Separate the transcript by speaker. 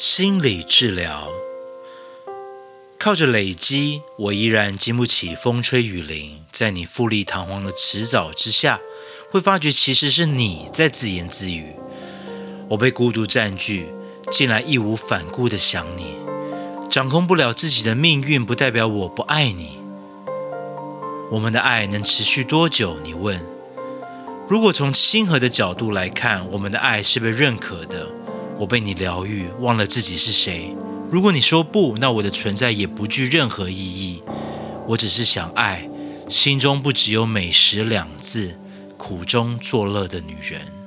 Speaker 1: 心理治疗，靠着累积，我依然经不起风吹雨淋。在你富丽堂皇的辞藻之下，会发觉其实是你在自言自语。我被孤独占据，竟然义无反顾的想你。掌控不了自己的命运，不代表我不爱你。我们的爱能持续多久？你问。如果从亲和的角度来看，我们的爱是被认可的。我被你疗愈，忘了自己是谁。如果你说不，那我的存在也不具任何意义。我只是想爱，心中不只有美食两字，苦中作乐的女人。